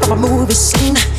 from a movie scene.